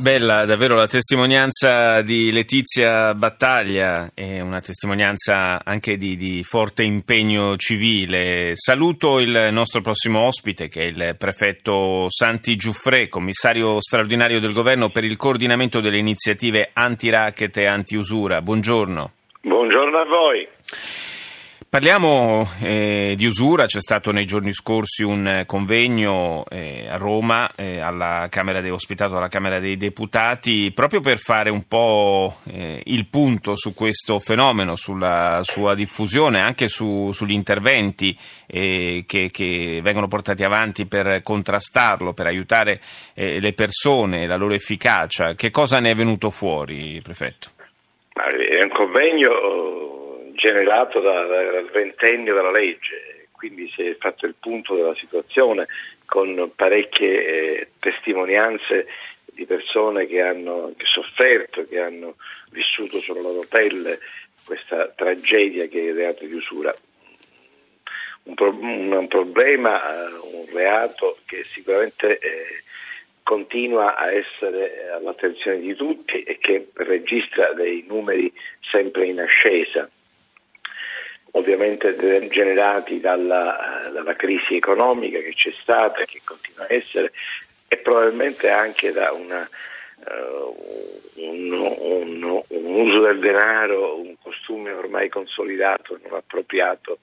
Bella davvero la testimonianza di Letizia Battaglia, è una testimonianza anche di, di, forte impegno civile. Saluto il nostro prossimo ospite che è il prefetto Santi Giuffre, commissario straordinario del governo per il coordinamento delle iniziative anti-racket e anti-usura. Buongiorno. Buongiorno a voi. Parliamo eh, di usura, c'è stato nei giorni scorsi un convegno eh, a Roma, eh, dei, ospitato alla Camera dei Deputati, proprio per fare un po' eh, il punto su questo fenomeno, sulla sua diffusione, anche su, sugli interventi eh, che, che, vengono portati avanti per contrastarlo, per aiutare eh, le persone, la loro efficacia. Che cosa ne è venuto fuori, Prefetto? È un convegno generato da, dal ventennio della legge, quindi si è fatto il punto della situazione con parecchie eh, testimonianze di persone che hanno che sofferto, che hanno vissuto sulla loro pelle questa tragedia che è il reato di usura. Un, pro, un problema, eh, un reato che sicuramente eh, continua a essere all'attenzione di tutti e che registra dei numeri sempre in ascesa ovviamente generati dalla, dalla, crisi economica che c'è stata e che continua a essere e probabilmente anche da una, uh, un, un, un, uso del denaro, un costume ormai consolidato, non appropriato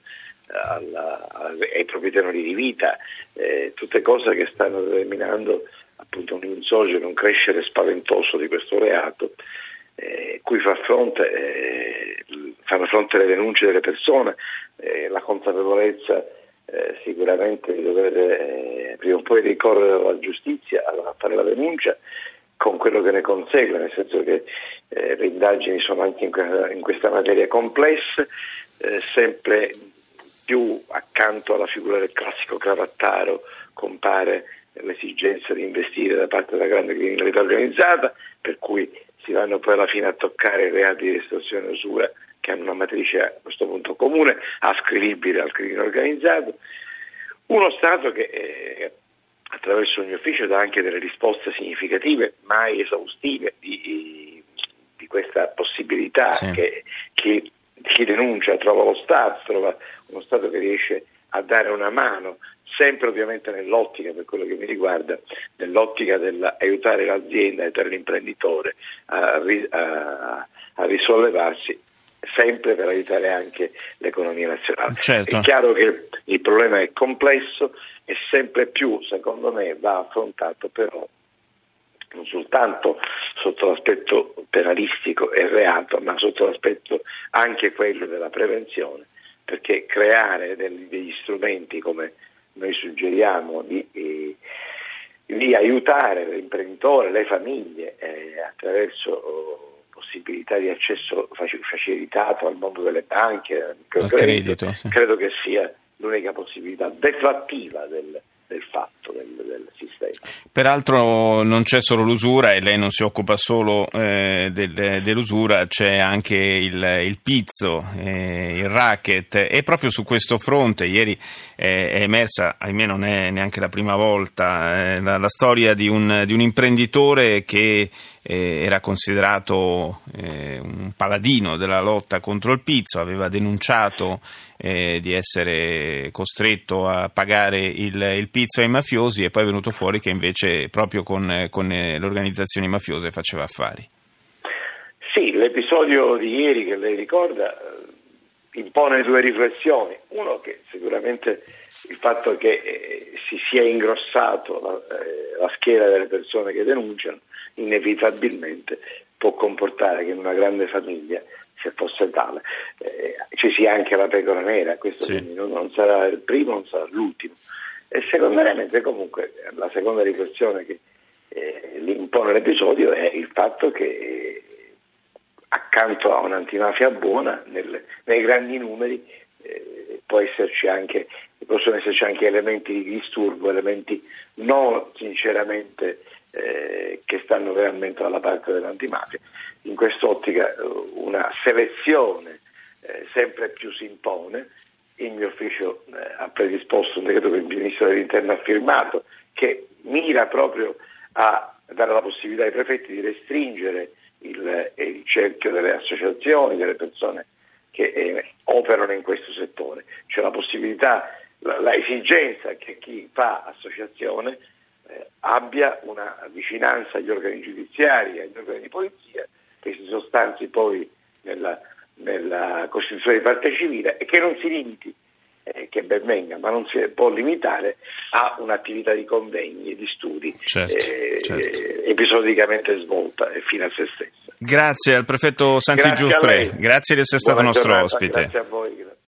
uh, alla, ai propri tenori di vita, eh, tutte cose che stanno determinando appunto un insogeno, un crescere spaventoso di questo reato eh, cui fa fronte, eh, fanno fronte le denunce delle persone, eh, la consapevolezza eh, sicuramente di dover eh, prima o poi ricorrere alla giustizia a fare la denuncia con quello che ne consegue, nel senso che eh, le indagini sono anche in in questa materia complesse, sempre più accanto alla figura del classico cravattaro compare l'esigenza di investire da parte della grande criminalità organizzata, per cui si vanno poi alla fine a toccare i reati di estorsione e usura che hanno una matrice a questo punto comune, ascrivibile al crimine organizzato. Uno Stato che eh, attraverso il mio ufficio dà anche delle risposte significative, mai esaustive, di, di questa possibilità sì. che chi, chi denuncia trova lo Stato, trova uno Stato che riesce a dare una mano sempre ovviamente nell'ottica, per quello che mi riguarda, nell'ottica dell'aiutare l'azienda, aiutare l'imprenditore a, a, a risollevarsi sempre per aiutare anche l'economia nazionale. Certo. È chiaro che il problema è complesso e sempre più, secondo me, va affrontato però non soltanto sotto l'aspetto penalistico e reato, ma sotto l'aspetto anche quello della prevenzione, perché creare degli, degli strumenti come noi suggeriamo di, eh, di aiutare l'imprenditore, le famiglie eh, attraverso possibilità di accesso facilitato al mondo delle banche, al credito, sì. credo che sia l'unica possibilità deflattiva del, del fatto del, del, sistema. Peraltro non c'è solo l'usura e lei non si occupa solo eh, del, dell'usura, c'è anche il, il pizzo, eh, il racket e proprio su questo fronte ieri eh, è emersa, ahimè non è neanche la prima volta, eh, la, la, storia di un, di un imprenditore che eh, era considerato eh, un paladino della lotta contro il pizzo, aveva denunciato eh, di essere costretto a pagare il, il, pizzo ai mafiosi e poi è venuto fuori che invece proprio con, con le organizzazioni mafiose faceva affari. Sì, l'episodio di ieri che lei ricorda eh, impone due riflessioni. Uno che sicuramente il fatto che eh, si sia ingrossato la, eh, la, schiera delle persone che denunciano inevitabilmente può comportare che in una grande famiglia, se fosse tale, eh, ci sia anche la pecora nera, questo sì. non, non, sarà il primo, non sarà l'ultimo. E secondariamente comunque la seconda riflessione che eh, impone l'episodio è il fatto che eh, accanto a un'antimafia buona, nel, nei grandi numeri, eh, può esserci anche, possono esserci anche elementi di disturbo, elementi non sinceramente eh, che stanno veramente dalla parte dell'antimafia. In quest'ottica eh, una selezione eh, sempre più si impone. Il mio ufficio eh, ha predisposto un decreto che il Ministro dell'Interno ha firmato che mira proprio a dare la possibilità ai prefetti di restringere il, il cerchio delle associazioni, delle persone che eh, operano in questo settore. C'è la possibilità, la, la esigenza che chi fa associazione eh, abbia una vicinanza agli organi giudiziari, agli organi di polizia, che si sostanzi poi nella, nella Costituzione di parte civile e che non si limiti eh, che ben venga, ma non si può limitare a un'attività di convegni e di studi certo, eh, certo. episodicamente svolta e fino a se stessa. Grazie al prefetto Santi Grazie Giuffre, grazie di essere stato Buona nostro giornata, ospite.